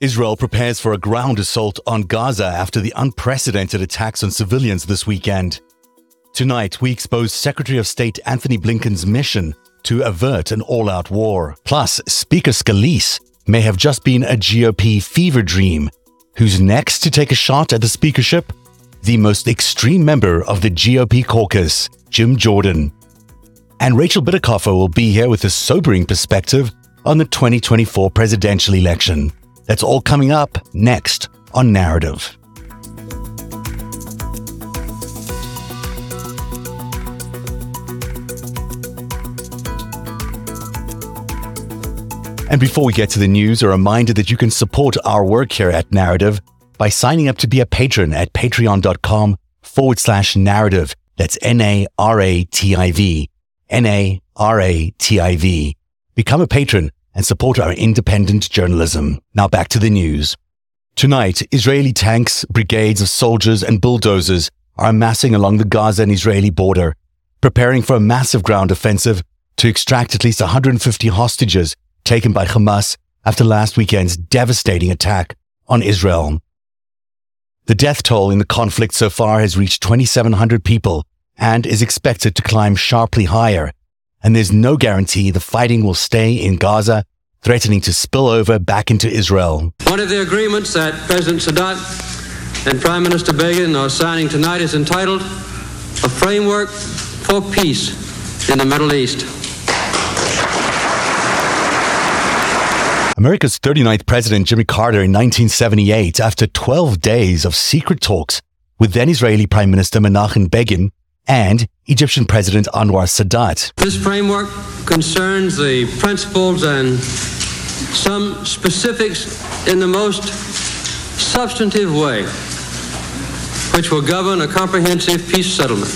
Israel prepares for a ground assault on Gaza after the unprecedented attacks on civilians this weekend. Tonight, we expose Secretary of State Antony Blinken's mission to avert an all out war. Plus, Speaker Scalise may have just been a GOP fever dream. Who's next to take a shot at the speakership? The most extreme member of the GOP caucus, Jim Jordan. And Rachel Bitecofer will be here with a sobering perspective on the 2024 presidential election. That's all coming up next on Narativ. And before we get to the news, a reminder that you can support our work here at Narativ by signing up to be a patron at patreon.com forward slash narativ. That's N A R A T I V. N A R A T I V. Become a patron and support our independent journalism. Now back to the news. Tonight, Israeli tanks, brigades of soldiers and bulldozers are amassing along the Gaza and Israeli border, preparing for a massive ground offensive to extract at least 150 hostages taken by Hamas after last weekend's devastating attack on Israel. The death toll in the conflict so far has reached 2,700 people and is expected to climb sharply higher and there's no guarantee the fighting will stay in Gaza, threatening to spill over back into Israel. One of the agreements that President Sadat and Prime Minister Begin are signing tonight is entitled A Framework for Peace in the Middle East. America's 39th President Jimmy Carter in 1978, after 12 days of secret talks with then Israeli Prime Minister Menachem Begin, and Egyptian President Anwar Sadat. This framework concerns the principles and some specifics in the most substantive way, which will govern a comprehensive peace settlement.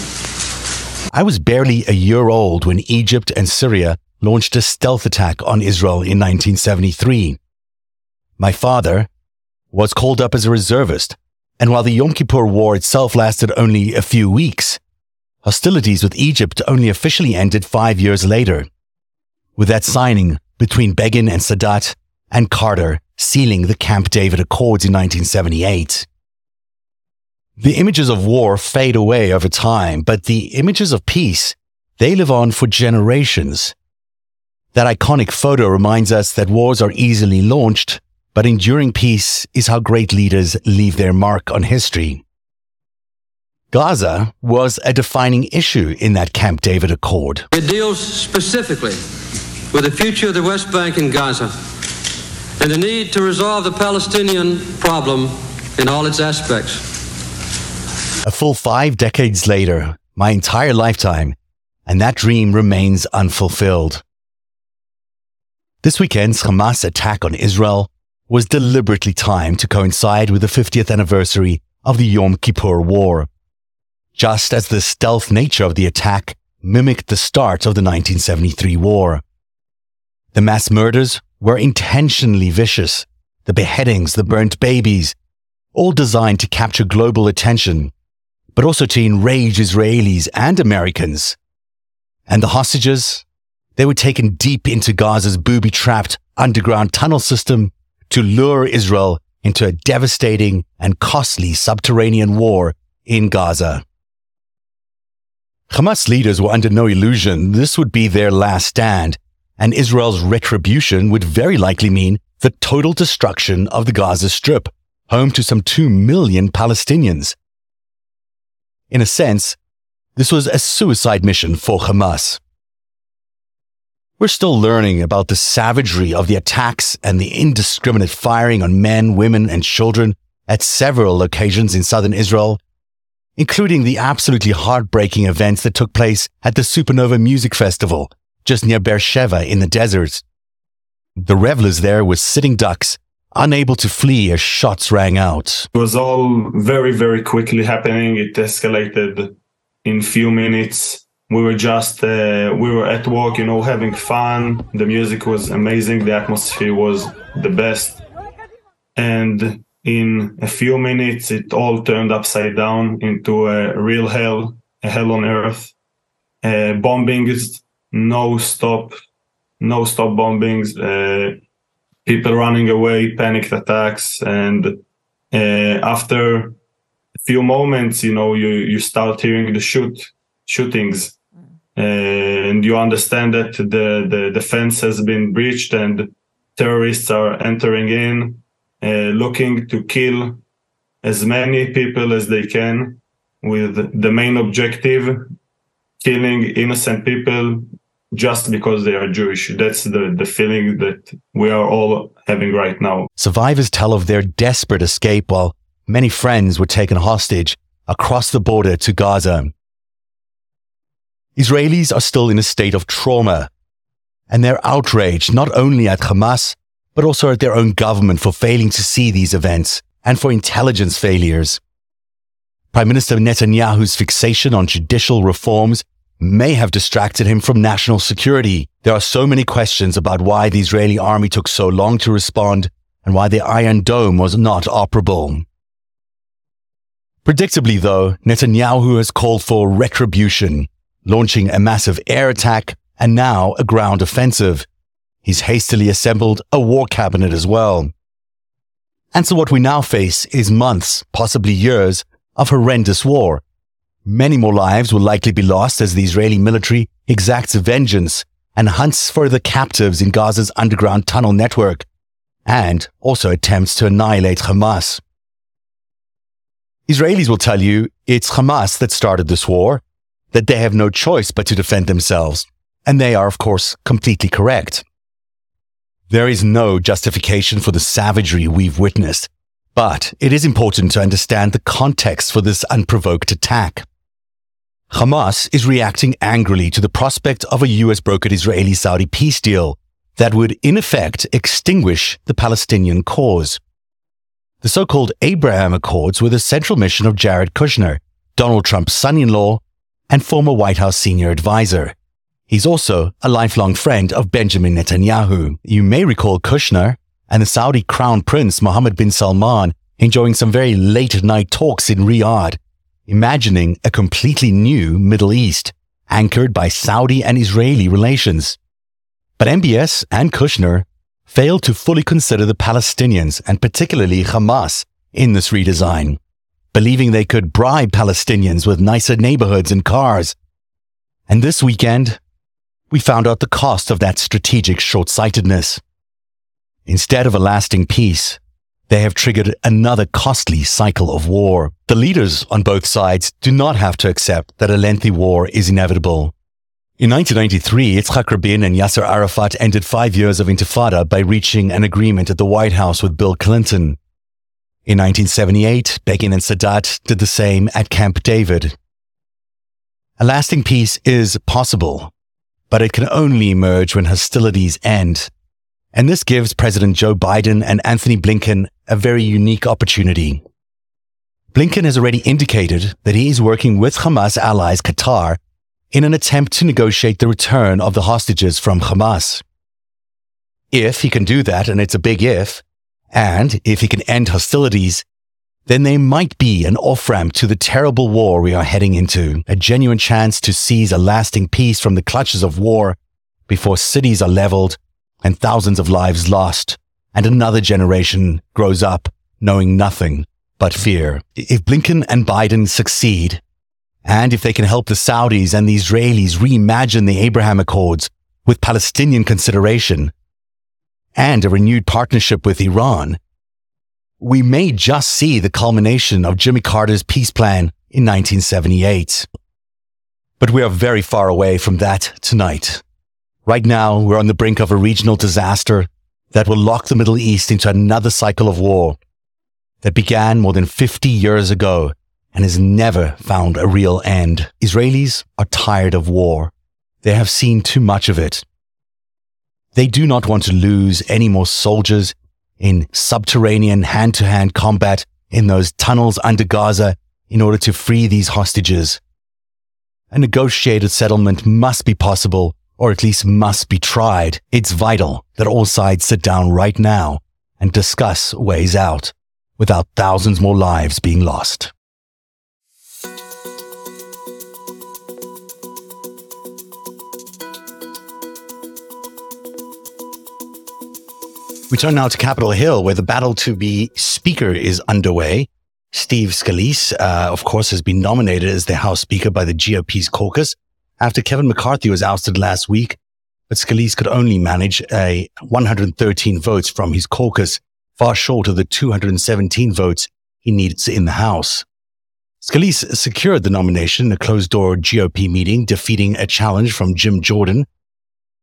I was barely a year old when Egypt and Syria launched a stealth attack on Israel in 1973. My father was called up as a reservist, and while the Yom Kippur War itself lasted only a few weeks, Hostilities with Egypt only officially ended five years later, with that signing between Begin and Sadat and Carter sealing the Camp David Accords in 1978. The images of war fade away over time, but the images of peace, they live on for generations. That iconic photo reminds us that wars are easily launched, but enduring peace is how great leaders leave their mark on history. Gaza was a defining issue in that Camp David Accord. It deals specifically with the future of the West Bank and Gaza and the need to resolve the Palestinian problem in all its aspects. A full five decades later, my entire lifetime, and that dream remains unfulfilled. This weekend's Hamas attack on Israel was deliberately timed to coincide with the 50th anniversary of the Yom Kippur War just as the stealth nature of the attack mimicked the start of the 1973 war. The mass murders were intentionally vicious. The beheadings, the burnt babies, all designed to capture global attention, but also to enrage Israelis and Americans. And the hostages, they were taken deep into Gaza's booby trapped underground tunnel system to lure Israel into a devastating and costly subterranean war in Gaza. Hamas leaders were under no illusion this would be their last stand, and Israel's retribution would very likely mean the total destruction of the Gaza Strip, home to some 2 million Palestinians. In a sense, this was a suicide mission for Hamas. We're still learning about the savagery of the attacks and the indiscriminate firing on men, women, and children at several locations in southern Israel including the absolutely heartbreaking events that took place at the Supernova Music Festival, just near Beersheba in the desert. The revelers there were sitting ducks, unable to flee as shots rang out. It was all very, very quickly happening. It escalated in few minutes. We were just, uh, we were at work, you know, having fun. The music was amazing. The atmosphere was the best. And in a few minutes, it all turned upside down into a real hell, a hell on earth. Uh, bombings, no stop, no stop bombings. Uh, people running away, panicked attacks, and uh, after a few moments, you know, you you start hearing the shoot shootings, uh, and you understand that the the defense has been breached and terrorists are entering in, Uh, looking to kill as many people as they can, with the main objective killing innocent people just because they are Jewish. That's the, the feeling that we are all having right now. Survivors tell of their desperate escape while many friends were taken hostage across the border to Gaza. Israelis are still in a state of trauma, and they're outraged not only at Hamas, but also at their own government for failing to see these events and for intelligence failures. Prime Minister Netanyahu's fixation on judicial reforms may have distracted him from national security. There are so many questions about why the Israeli army took so long to respond and why the Iron Dome was not operable. Predictably, though, Netanyahu has called for retribution, launching a massive air attack and now a ground offensive. He's hastily assembled a war cabinet as well. And so what we now face is months, possibly years, of horrendous war Many more lives will likely be lost as the Israeli military exacts vengeance and hunts for the captives in Gaza's underground tunnel network, and also attempts to annihilate Hamas. Israelis will tell you it's Hamas that started this war, that they have no choice but to defend themselves, and they are, of course, completely correct. There is no justification for the savagery we've witnessed, but it is important to understand the context for this unprovoked attack. Hamas is reacting angrily to the prospect of a US brokered Israeli Saudi peace deal that would, in effect, extinguish the Palestinian cause. The so called Abraham Accords were the central mission of Jared Kushner, Donald Trump's son in law and former White House senior advisor. He's also a lifelong friend of Benjamin Netanyahu. You may recall Kushner and the Saudi crown prince Mohammed bin Salman enjoying some very late night talks in Riyadh imagining a completely new Middle East anchored by Saudi and Israeli relations. But MBS and Kushner failed to fully consider the Palestinians and particularly Hamas in this redesign, believing they could bribe Palestinians with nicer neighborhoods and cars. And this weekend, we found out the cost of that strategic short-sightedness. Instead of a lasting peace, they have triggered another costly cycle of war. The leaders on both sides do not have to accept that a lengthy war is inevitable. In 1993, Yitzhak Rabin and Yasser Arafat ended five years of intifada by reaching an agreement at the White House with Bill Clinton. In 1978, Begin and Sadat did the same at Camp David. A lasting peace is possible, but it can only emerge when hostilities end. And this gives President Joe Biden and Antony Blinken a very unique opportunity. Blinken has already indicated that he is working with Hamas allies Qatar in an attempt to negotiate the return of the hostages from Hamas. If he can do that, and it's a big if, and if he can end hostilities, then there might be an off ramp to the terrible war we are heading into, a genuine chance to seize a lasting peace from the clutches of war before cities are leveled and thousands of lives lost, and another generation grows up knowing nothing but fear. If Blinken and Biden succeed, and if they can help the Saudis and the Israelis reimagine the Abraham Accords with Palestinian consideration and a renewed partnership with Iran, we may just see the culmination of Jimmy Carter's peace plan in 1978. But we are very far away from that tonight. Right now, we're on the brink of a regional disaster that will lock the Middle East into another cycle of war that began more than 50 years ago and has never found a real end. Israelis are tired of war. They have seen too much of it. They do not want to lose any more soldiers in subterranean hand to hand combat in those tunnels under Gaza in order to free these hostages. A negotiated settlement must be possible or at least must be tried, it's vital that all sides sit down right now and discuss ways out without thousands more lives being lost. We turn now to Capitol Hill, where the battle to be Speaker is underway. Steve Scalise, uh, of course, has been nominated as the House Speaker by the GOP's caucus after Kevin McCarthy was ousted last week. But Scalise could only manage a 113 votes from his caucus, far short of the 217 votes he needs in the House. Scalise secured the nomination in a closed door GOP meeting, defeating a challenge from Jim Jordan,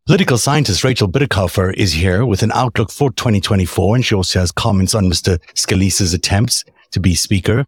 Political scientist Rachel Bitecofer is here with an outlook for 2024, and she also has comments on Mr. Scalise's attempts to be speaker.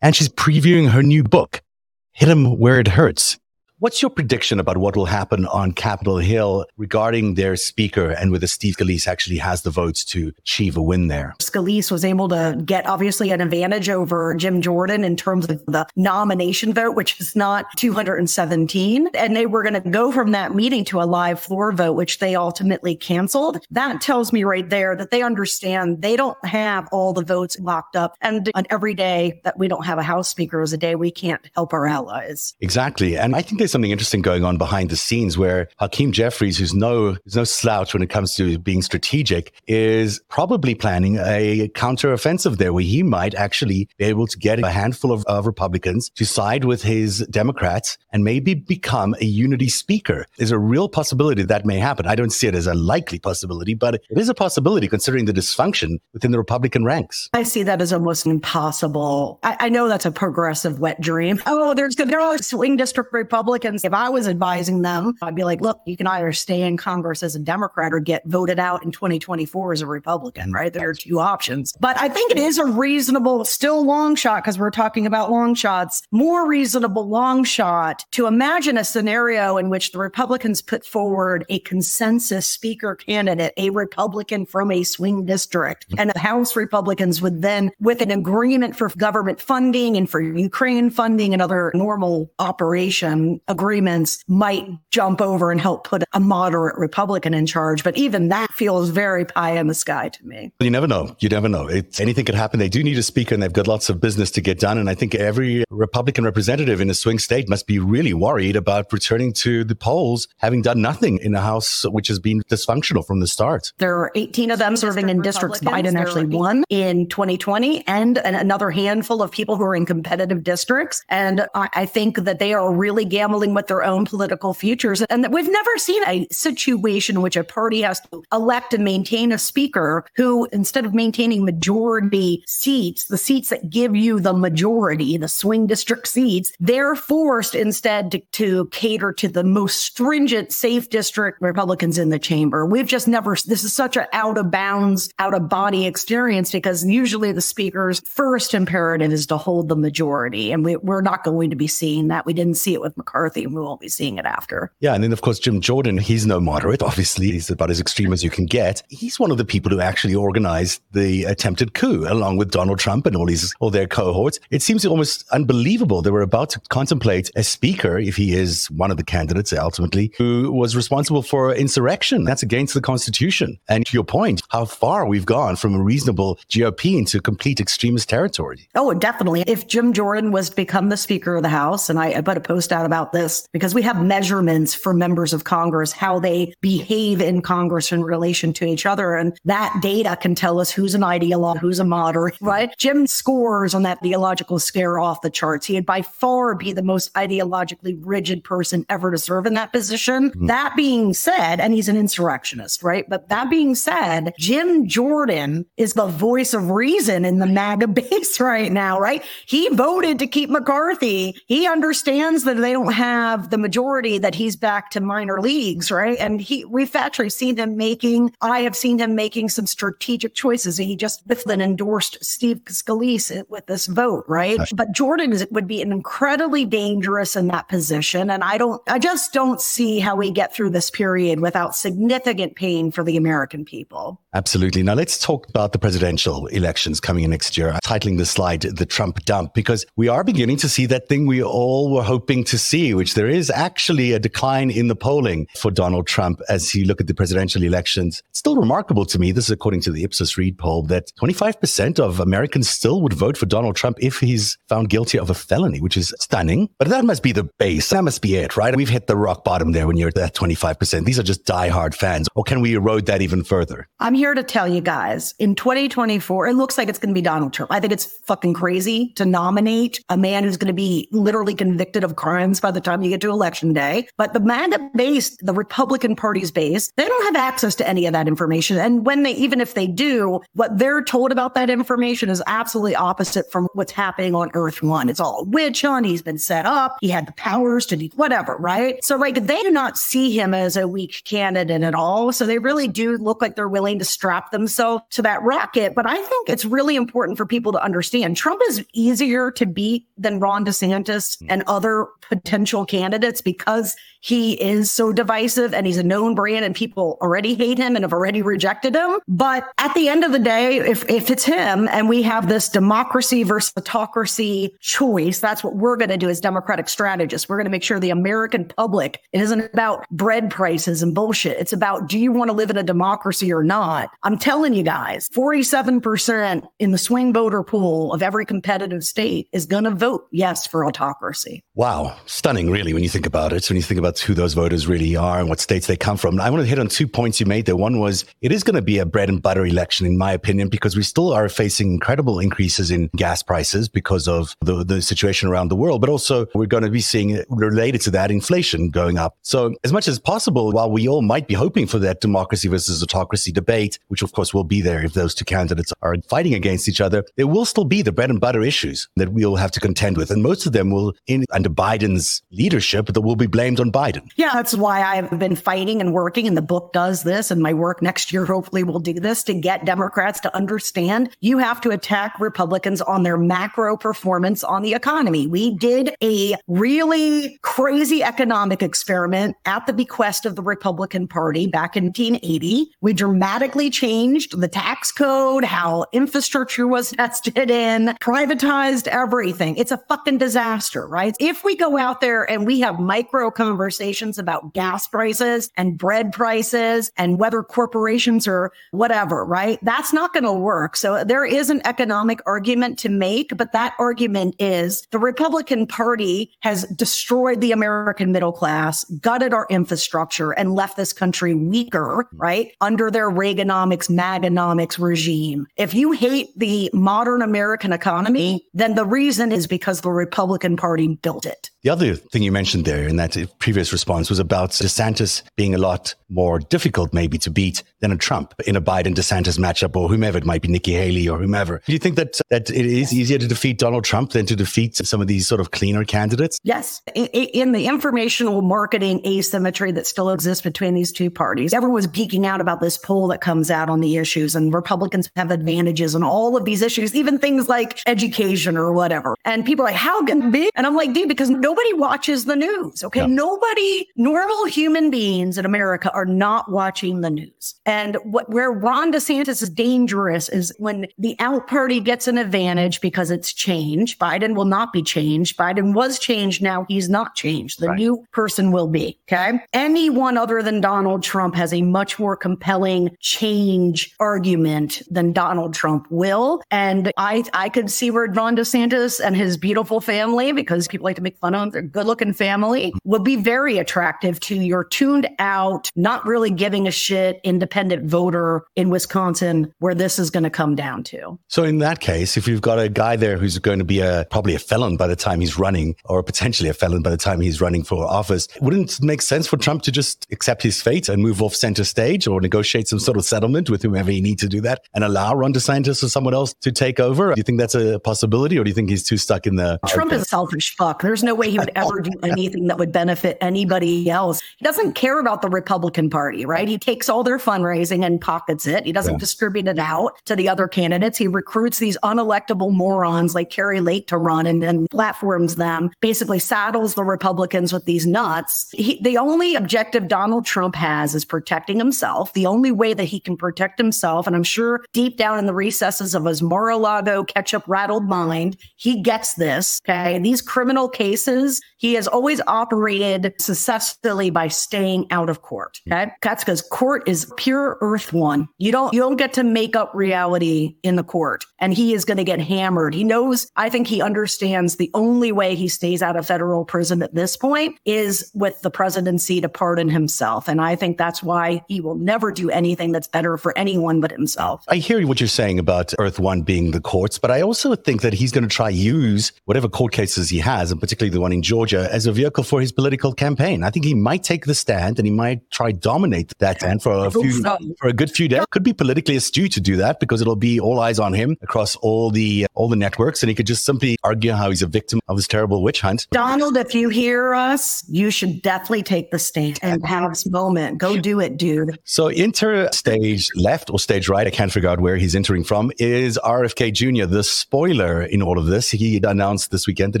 And she's previewing her new book, Hit 'em Where It Hurts What's your prediction about what will happen on Capitol Hill regarding their speaker and whether Steve Scalise actually has the votes to achieve a win there? Scalise was able to get obviously an advantage over Jim Jordan in terms of the nomination vote, which is not 217. And they were going to go from that meeting to a live floor vote, which they ultimately canceled. That tells me right there that they understand they don't have all the votes locked up. And on every day that we don't have a House Speaker is a day we can't help our allies. Exactly. And I think there's something interesting going on behind the scenes where Hakeem Jeffries, who's no who's no slouch when it comes to being strategic, is probably planning a counteroffensive there where he might actually be able to get a handful of, of Republicans to side with his Democrats and maybe become a unity speaker. There's a real possibility that may happen. I don't see it as a likely possibility, but it is a possibility considering the dysfunction within the Republican ranks. I see that as almost impossible. I, I know that's a progressive wet dream. Oh, there's there are swing district Republicans Republicans, if I was advising them, I'd be like, look, you can either stay in Congress as a Democrat or get voted out in 2024 as a Republican, right? There are two options. But I think it is a reasonable, still long shot, because we're talking about long shots, more reasonable long shot to imagine a scenario in which the Republicans put forward a consensus speaker candidate, a Republican from a swing district, mm-hmm. and the House Republicans would then, with an agreement for government funding and for Ukraine funding and other normal operation, agreements might jump over and help put a moderate Republican in charge. But even that feels very pie in the sky to me. You never know. You never know. It's, anything could happen. They do need a speaker and they've got lots of business to get done. And I think every Republican representative in a swing state must be really worried about returning to the polls, having done nothing in a House which has been dysfunctional from the start. There are 18 of them serving in districts Biden actually won in 2020 and another handful of people who are in competitive districts. And I think that they are really gambling gambling with their own political futures. And we've never seen a situation in which a party has to elect and maintain a speaker who, instead of maintaining majority seats, the seats that give you the majority, the swing district seats, they're forced instead to, to cater to the most stringent, safe district Republicans in the chamber. We've just never, this is such an out of bounds, out of body experience because usually the speaker's first imperative is to hold the majority. And we, we're not going to be seeing that. We didn't see it with McCarthy McCarthy, and we won't be seeing it after. Yeah, and then of course Jim Jordan, he's no moderate. Obviously, he's about as extreme as you can get. He's one of the people who actually organized the attempted coup, along with Donald Trump and all his all their cohorts. It seems almost unbelievable they were about to contemplate a speaker, if he is one of the candidates ultimately, who was responsible for insurrection. That's against the Constitution. And to your point, how far we've gone from a reasonable GOP into complete extremist territory. Oh, definitely. If Jim Jordan was to become the Speaker of the House, and I, I put a post out about this because we have measurements for members of Congress, how they behave in Congress in relation to each other. And that data can tell us who's an ideologue, who's a moderate, right? Jim scores on that theological scare off the charts. He'd by far be the most ideologically rigid person ever to serve in that position. Mm-hmm. That being said, and he's an insurrectionist, right? But that being said, Jim Jordan is the voice of reason in the MAGA base right now, right? He voted to keep McCarthy. He understands that they don't have the majority that he's back to minor leagues, right? And he, we've actually seen him making, I have seen him making some strategic choices. He just Biflin endorsed Steve Scalise with this vote, right? But Jordan is, would be incredibly dangerous in that position. And I don't, I just don't see how we get through this period without significant pain for the American people. Absolutely. Now let's talk about the presidential elections coming in next year. I'm titling the slide The Trump Dump because we are beginning to see that thing we all were hoping to see which there is actually a decline in the polling for Donald Trump as he look at the presidential elections. It's still remarkable to me. This is according to the Ipsos Reid poll that 25% of Americans still would vote for Donald Trump if he's found guilty of a felony, which is stunning. But that must be the base. That must be it, right? We've hit the rock bottom there when you're at that 25%. These are just diehard fans. Or can we erode that even further? I'm here to tell you guys in 2024, it looks like it's going to be Donald Trump. I think it's fucking crazy to nominate a man who's going to be literally convicted of crimes by the time you get to election day. But the MAGA base, the Republican Party's base, they don't have access to any of that information. And when they, even if they do, what they're told about that information is absolutely opposite from what's happening on Earth One. It's all witch hunt. He's been set up. He had the powers to do whatever, right? So like they do not see him as a weak candidate at all. So they really do look like they're willing to strap themselves to that rocket. But I think it's really important for people to understand Trump is easier to beat than Ron DeSantis and other potential candidates because he is so divisive and he's a known brand and people already hate him and have already rejected him. But at the end of the day, if, if it's him and we have this democracy versus autocracy choice, that's what we're going to do as democratic strategists. We're going to make sure the American public, it isn't about bread prices and bullshit. It's about, do you want to live in a democracy or not? I'm telling you guys, 47% in the swing voter pool of every competitive state is going to vote yes for autocracy. Wow. Stunning, really, when you think about it. When you think about who those voters really are and what states they come from. I want to hit on two points you made there. One was it is going to be a bread and butter election, in my opinion, because we still are facing incredible increases in gas prices because of the, the situation around the world. But also, we're going to be seeing related to that inflation going up. So, as much as possible, while we all might be hoping for that democracy versus autocracy debate, which of course will be there if those two candidates are fighting against each other, there will still be the bread and butter issues that we'll have to contend with. And most of them will, in under Biden's leadership, that will be blamed on Biden. Yeah, that's why I've been fighting and working, and the book does this, and my work next year hopefully will do this to get Democrats to understand you have to attack Republicans on their macro performance on the economy. We did a really crazy economic experiment at the bequest of the Republican Party back in 1980. We dramatically changed the tax code, how infrastructure was tested in, privatized everything. It's a fucking disaster, right? If we go out there and we have micro conversations about gas prices and bread prices and whether corporations are whatever, right? That's not going to work. So there is an economic argument to make, but that argument is the Republican Party has destroyed the American middle class, gutted our infrastructure and left this country weaker, right? Under their Reaganomics, Maganomics regime. If you hate the modern American economy, then the reason is because the Republican Party built it. The other thing you mentioned there in that previous response was about DeSantis being a lot more difficult maybe to beat than a Trump in a Biden DeSantis matchup or whomever it might be, Nikki Haley or whomever. Do you think that that it is easier to defeat Donald Trump than to defeat some of these sort of cleaner candidates? Yes. In the informational marketing asymmetry that still exists between these two parties, everyone's geeking out about this poll that comes out on the issues and Republicans have advantages on all of these issues, even things like education or whatever. And people are like, how can it be? And I'm like, dude, because nobody watches the news. Okay. Yeah. Nobody, normal human beings in America are not watching the news. And what, where Ron DeSantis is dangerous is when the out party gets an advantage because it's changed. Biden will not be changed. Biden was changed. Now he's not changed. The right. new person will be. Okay. Anyone other than Donald Trump has a much more compelling change argument than Donald Trump will. And I, I could see where Ron DeSantis and his beautiful family, because people like to make fun of their good looking family, would be very attractive to your tuned out, not really giving a shit independent voter in Wisconsin, where this is going to come down to. So in that case, if you've got a guy there who's going to be a probably a felon by the time he's running, or potentially a felon by the time he's running for office, wouldn't it make sense for Trump to just accept his fate and move off center stage or negotiate some sort of settlement with whomever he needs to do that and allow Ron DeSantis or someone else to take over? Do you think that's a possibility or do you think he's too stuck in the. Trump is a selfish fuck. There's no way he would oh, ever do anything that would benefit anybody else. He doesn't care about the Republican Party, right? He takes all their fundraising and pockets it. He doesn't yeah. distribute it out to the other candidates. He recruits these unelectable morons like Kari Lake to run and then platforms them, basically saddles the Republicans with these nuts. He, the only objective Donald Trump has is protecting himself. The only way that he can protect himself, and I'm sure deep down in the recesses of his Mar-a-Lago ketchup rattled mind, he gets this. Okay. These criminal cases, he he has always operated successfully by staying out of court. Hmm. Okay. That's because court is pure earth one. You don't, you don't get to make up reality in the court and he is going to get hammered. He knows, I think he understands the only way he stays out of federal prison at this point is with the presidency to pardon himself. And I think that's why he will never do anything that's better for anyone but himself. I hear what you're saying about Earth One being the courts, but I also think that he's going to try use whatever court cases he has, and particularly the one in Georgia, as a vehicle for his political campaign. I think he might take the stand and he might try dominate that stand for a few for a good few days. Could be politically astute to do that because it'll be all eyes on him across all the all the networks, and he could just simply argue how he's a victim of this terrible witch hunt. Donald, if you hear us, you should definitely take the stand and have this moment. Go do it, dude. So enter stage left or stage right. I can't figure out where he's entering from. Is RFK Jr. the spoiler in all of this? He announced this weekend that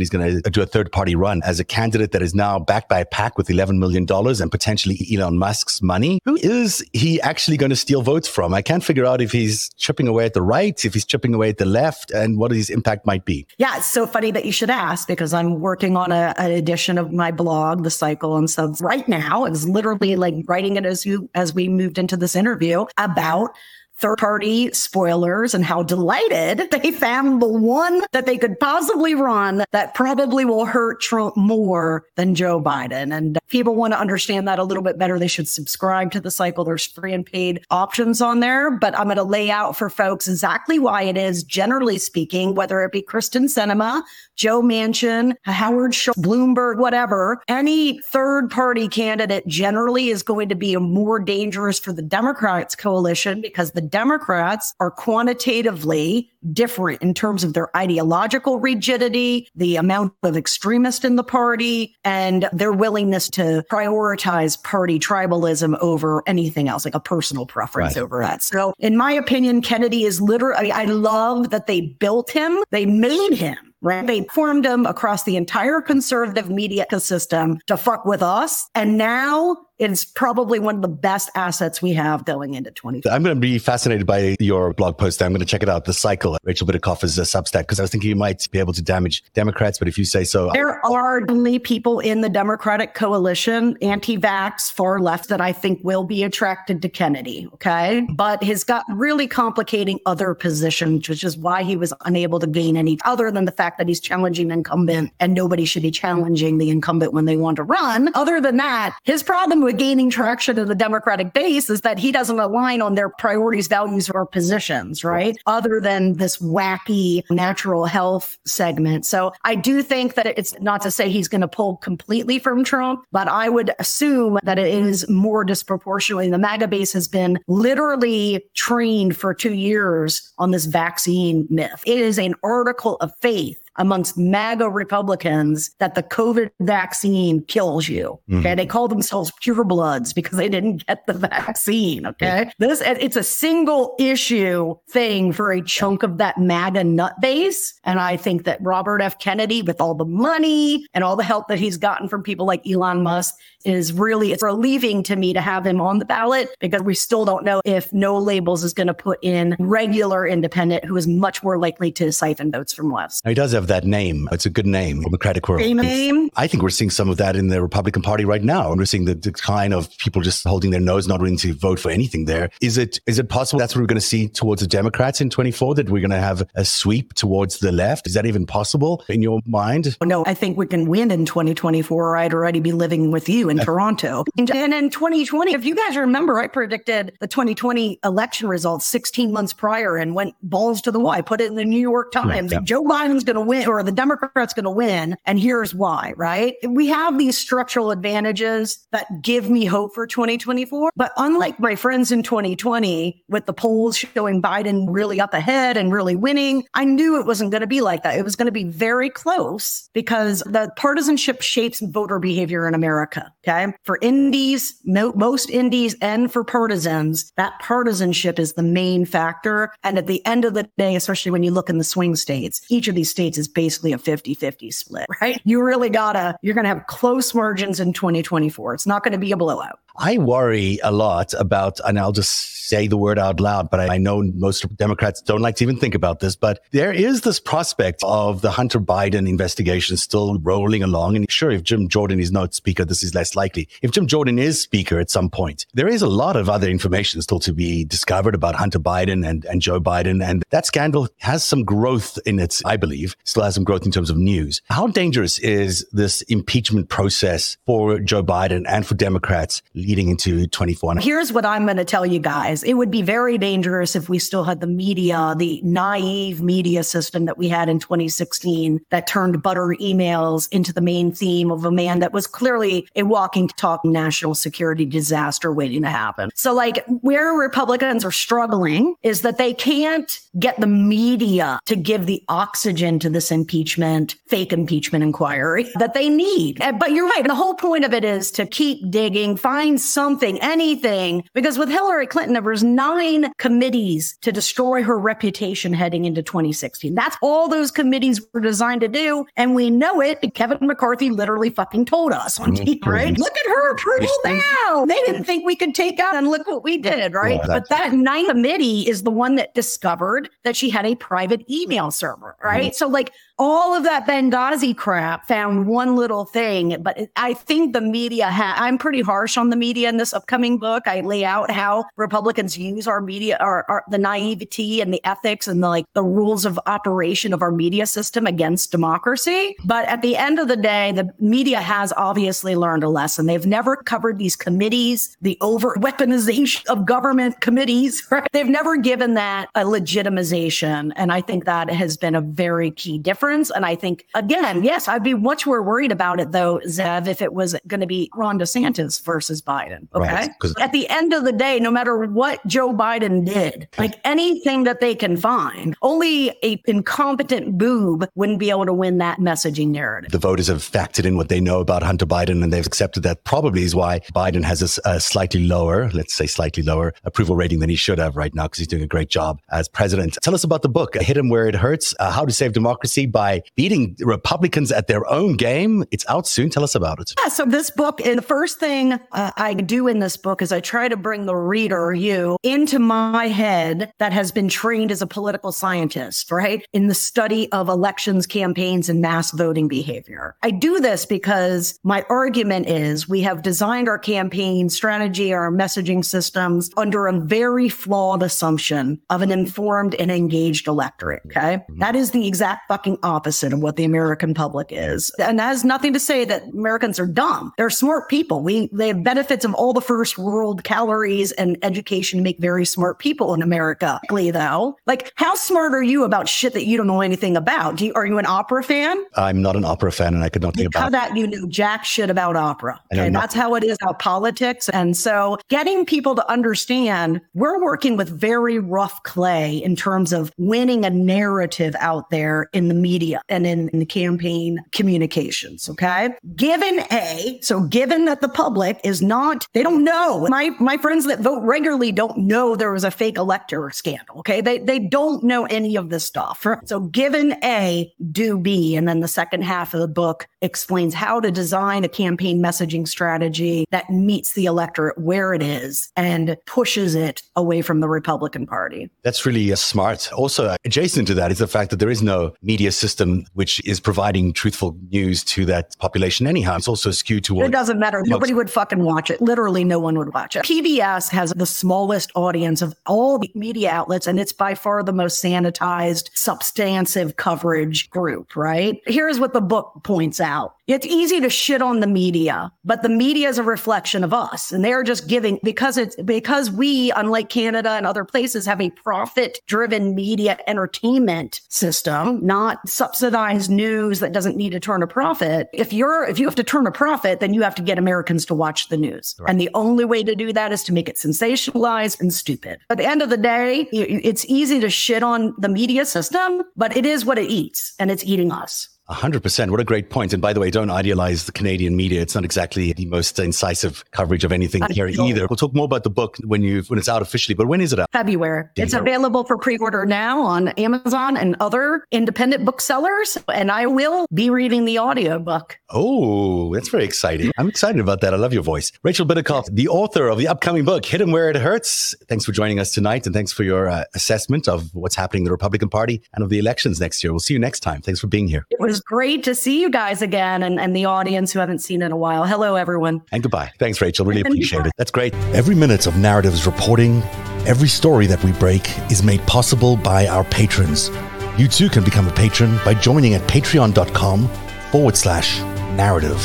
he's going to do a third party run as a candidate that is now backed by a pack with $11 million and potentially Elon Musk's money. Who is he actually going to steal votes from? I can't figure out if he's chipping away at the right, if he's chipping away at the left, and what his impact might be. Yeah, it's so funny that you should ask because I'm working on a, an edition of my blog, The Cycle, and so right now it's literally like writing it as you as we moved into this interview about third party spoilers and how delighted they found the one that they could possibly run that probably will hurt Trump more than Joe Biden. And people want to understand that a little bit better. They should subscribe to the cycle. There's free and paid options on there, but I'm going to lay out for folks exactly why it is, generally speaking, whether it be Kyrsten Sinema, Joe Manchin, Howard Schultz, Bloomberg, whatever, any third party candidate generally is going to be more dangerous for the Democrats coalition because the Democrats are quantitatively different in terms of their ideological rigidity, the amount of extremist in the party, and their willingness to prioritize party tribalism over anything else, like a personal preference right. over that. So, in my opinion, Kennedy is literally, I love that they built him, they made him right? They formed him across the entire conservative media ecosystem to fuck with us. And now it's probably one of the best assets we have going into 20. I'm going to be fascinated by your blog post. I'm going to check it out. The cycle, Rachel Bitecofer's a Substack, because I was thinking you might be able to damage Democrats, but if you say so. There are only people in the Democratic coalition, anti-vax, far left, that I think will be attracted to Kennedy. Okay. But he's got really complicating other positions, which is why he was unable to gain any other than the fact that he's challenging incumbent and nobody should be challenging the incumbent when they want to run. Other than that, his problem gaining traction in the Democratic base is that he doesn't align on their priorities, values, or positions, right? Other than this wacky natural health segment. So I do think that it's not to say he's going to pull completely from Trump, but I would assume that it is more disproportionately. The MAGA base has been literally trained for two years on this vaccine myth. It is an article of faith amongst MAGA Republicans that the COVID vaccine kills you. Mm-hmm. Okay. They call themselves purebloods because they didn't get the vaccine. Okay. This, it's a single issue thing for a chunk of that MAGA nut base. And I think that Robert F. Kennedy, with all the money and all the help that he's gotten from people like Elon Musk, is really it's relieving to me to have him on the ballot because we still don't know if no labels is going to put in regular independent who is much more likely to siphon votes from left. He does have that name. It's a good name, Democratic World. Name. I think we're seeing some of that in the Republican Party right now, and we're seeing the decline of people just holding their nose, not willing to vote for anything. There is it. Is it possible that's what we're going to see towards the Democrats in 24? That we're going to have a sweep towards the left? Is that even possible in your mind? Oh, no, I think we can win in 2024. I'd already be living with you in Toronto. And in 2020, if you guys remember, I predicted the 2020 election results 16 months prior and went balls to the wall. I put it in the New York Times. Yeah, yeah. Joe Biden's going to win or the Democrats going to win. And here's why, right? We have these structural advantages that give me hope for 2024. But unlike my friends in 2020 with the polls showing Biden really up ahead and really winning, I knew it wasn't going to be like that. It was going to be very close because the partisanship shapes voter behavior in America. Okay. For indies, most indies and for partisans, that partisanship is the main factor. And at the end of the day, especially when you look in the swing states, each of these states is basically a 50 50 split, right? You really gotta, you're to have close margins in 2024. It's not to be a blowout. I worry a lot about, and I'll just say the word out loud, but I, know most Democrats don't like to even think about this, but there is this prospect of the Hunter Biden investigation still rolling along. And sure, if Jim Jordan is not speaker, this is less likely. If Jim Jordan is speaker at some point, there is a lot of other information still to be discovered about Hunter Biden and, and Joe Biden. And that scandal has some growth in its, I believe, still has some growth in terms of news. How dangerous is this impeachment process for Joe Biden and for Democrats leading into 24? Here's what I'm going to tell you guys it would be very dangerous if we still had the media, the naive media system that we had in 2016 that turned butter emails into the main theme of a man that was clearly a walking, talking national security disaster waiting to happen. So like where Republicans are struggling is that they can't get the media to give the oxygen to this impeachment, fake impeachment inquiry that they need. But you're right. The whole point of it is to keep digging, find something, anything, because with Hillary Clinton, there was nine committees to destroy her reputation heading into 2016. That's all those committees were designed to do. And we know it. Kevin McCarthy literally fucking told us on TV, mm-hmm. right? Look at her approval now. They didn't think we could take out and look what we did, right? but that ninth committee is the one that discovered that she had a private email server, right? Mm-hmm. So like all of that Benghazi crap found one little thing, but I think the media, I'm pretty harsh on the media in this upcoming book. I lay out how Republicans use our media, our, our, the naivety and the ethics and the like the rules of operation of our media system against democracy. But at the end of the day, the media has obviously learned a lesson. They've never covered these committees, the over weaponization of government committees. Right? They've never given that a legitimization. And I think that has been a very key difference difference. And I think, again, yes, I'd be much more worried about it though, Zev, if it was going to be Ron DeSantis versus Biden. Okay. Right. At the end of the day, no matter what Joe Biden did, like anything that they can find, only a incompetent boob wouldn't be able to win that messaging narrative. The voters have factored in what they know about Hunter Biden and they've accepted that probably is why Biden has a, a slightly lower, let's say slightly lower approval rating than he should have right now because he's doing a great job as president. Tell us about the book, Hit 'em Where It Hurts, uh, How to Save Democracy by beating Republicans at their own game. It's out soon. Tell us about it. Yeah. So this book, and the first thing uh, I do in this book is I try to bring the reader, you, into my head that has been trained as a political scientist, right? In the study of elections, campaigns, and mass voting behavior. I do this because my argument is we have designed our campaign strategy, our messaging systems under a very flawed assumption of an informed and engaged electorate. Okay. Mm-hmm. That is the exact fucking opposite of what the American public is. And that has nothing to say that Americans are dumb. They're smart people. We, they have benefits of all the first world calories and education make very smart people in America. Though, like, how smart are you about shit that you don't know anything about? Do you, are you an opera fan? I'm not an opera fan and I could not think about that. You knew jack shit about opera. Okay. That's how it is about politics. And so getting people to understand we're working with very rough clay in terms of winning a narrative out there in the media media and in, in the campaign communications. Okay. Given A, so given that the public is not, they don't know. My, my friends that vote regularly don't know there was a fake elector scandal. Okay. They, they don't know any of this stuff. So given A, do B. And then the second half of the book explains how to design a campaign messaging strategy that meets the electorate where it is and pushes it away from the Republican Party. That's really uh, smart. Also, adjacent to that is the fact that there is no media system which is providing truthful news to that population anyhow. It's also skewed towards. It doesn't matter. Nobody would fucking watch it. Literally, no one would watch it. PBS has the smallest audience of all the media outlets, and it's by far the most sanitized, substantive coverage group, right? Here's what the book points out. It's easy to shit on the media, but the media is a reflection of us. And they're just giving because it's because we, unlike Canada and other places, have a profit driven media entertainment system, not subsidized news that doesn't need to turn a profit. If you're, if you have to turn a profit, then you have to get Americans to watch the news. Right. And the only way to do that is to make it sensationalized and stupid. At the end of the day, it's easy to shit on the media system, but it is what it eats and it's eating us. 100%. What a great point. And by the way, don't idealize the Canadian media. It's not exactly the most incisive coverage of anything here either. We'll talk more about the book when you when it's out officially, but when is it out? February. It's available for pre-order now on Amazon and other independent booksellers, and I will be reading the audiobook. Oh, that's very exciting. I'm excited about that. I love your voice. Rachel Bitecofer, the author of the upcoming book, Hit 'em Where It Hurts. Thanks for joining us tonight, and thanks for your uh, assessment of what's happening in the Republican Party and of the elections next year. We'll see you next time. Thanks for being here. It was great to see you guys again and, and the audience who haven't seen in a while. Hello, everyone. And goodbye. Thanks, Rachel. Really appreciate it. That's great. Every minute of Narativ's reporting, every story that we break is made possible by our patrons. You too can become a patron by joining at patreon.com forward slash narativ.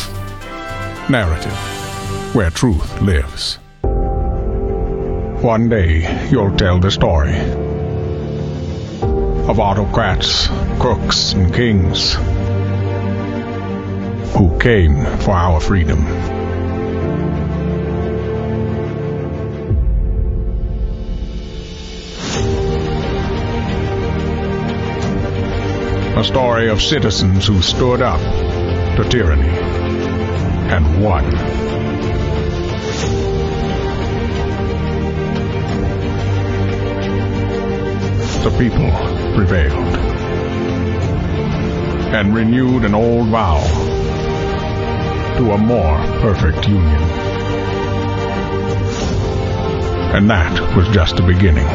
Narativ, where truth lives. One day you'll tell the story of autocrats, crooks, and kings who came for our freedom. A story of citizens who stood up to tyranny and won. The people prevailed and renewed an old vow to a more perfect union. And that was just the beginning.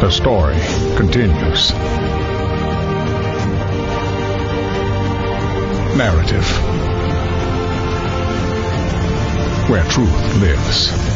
The story continues. Narativ. Where truth lives.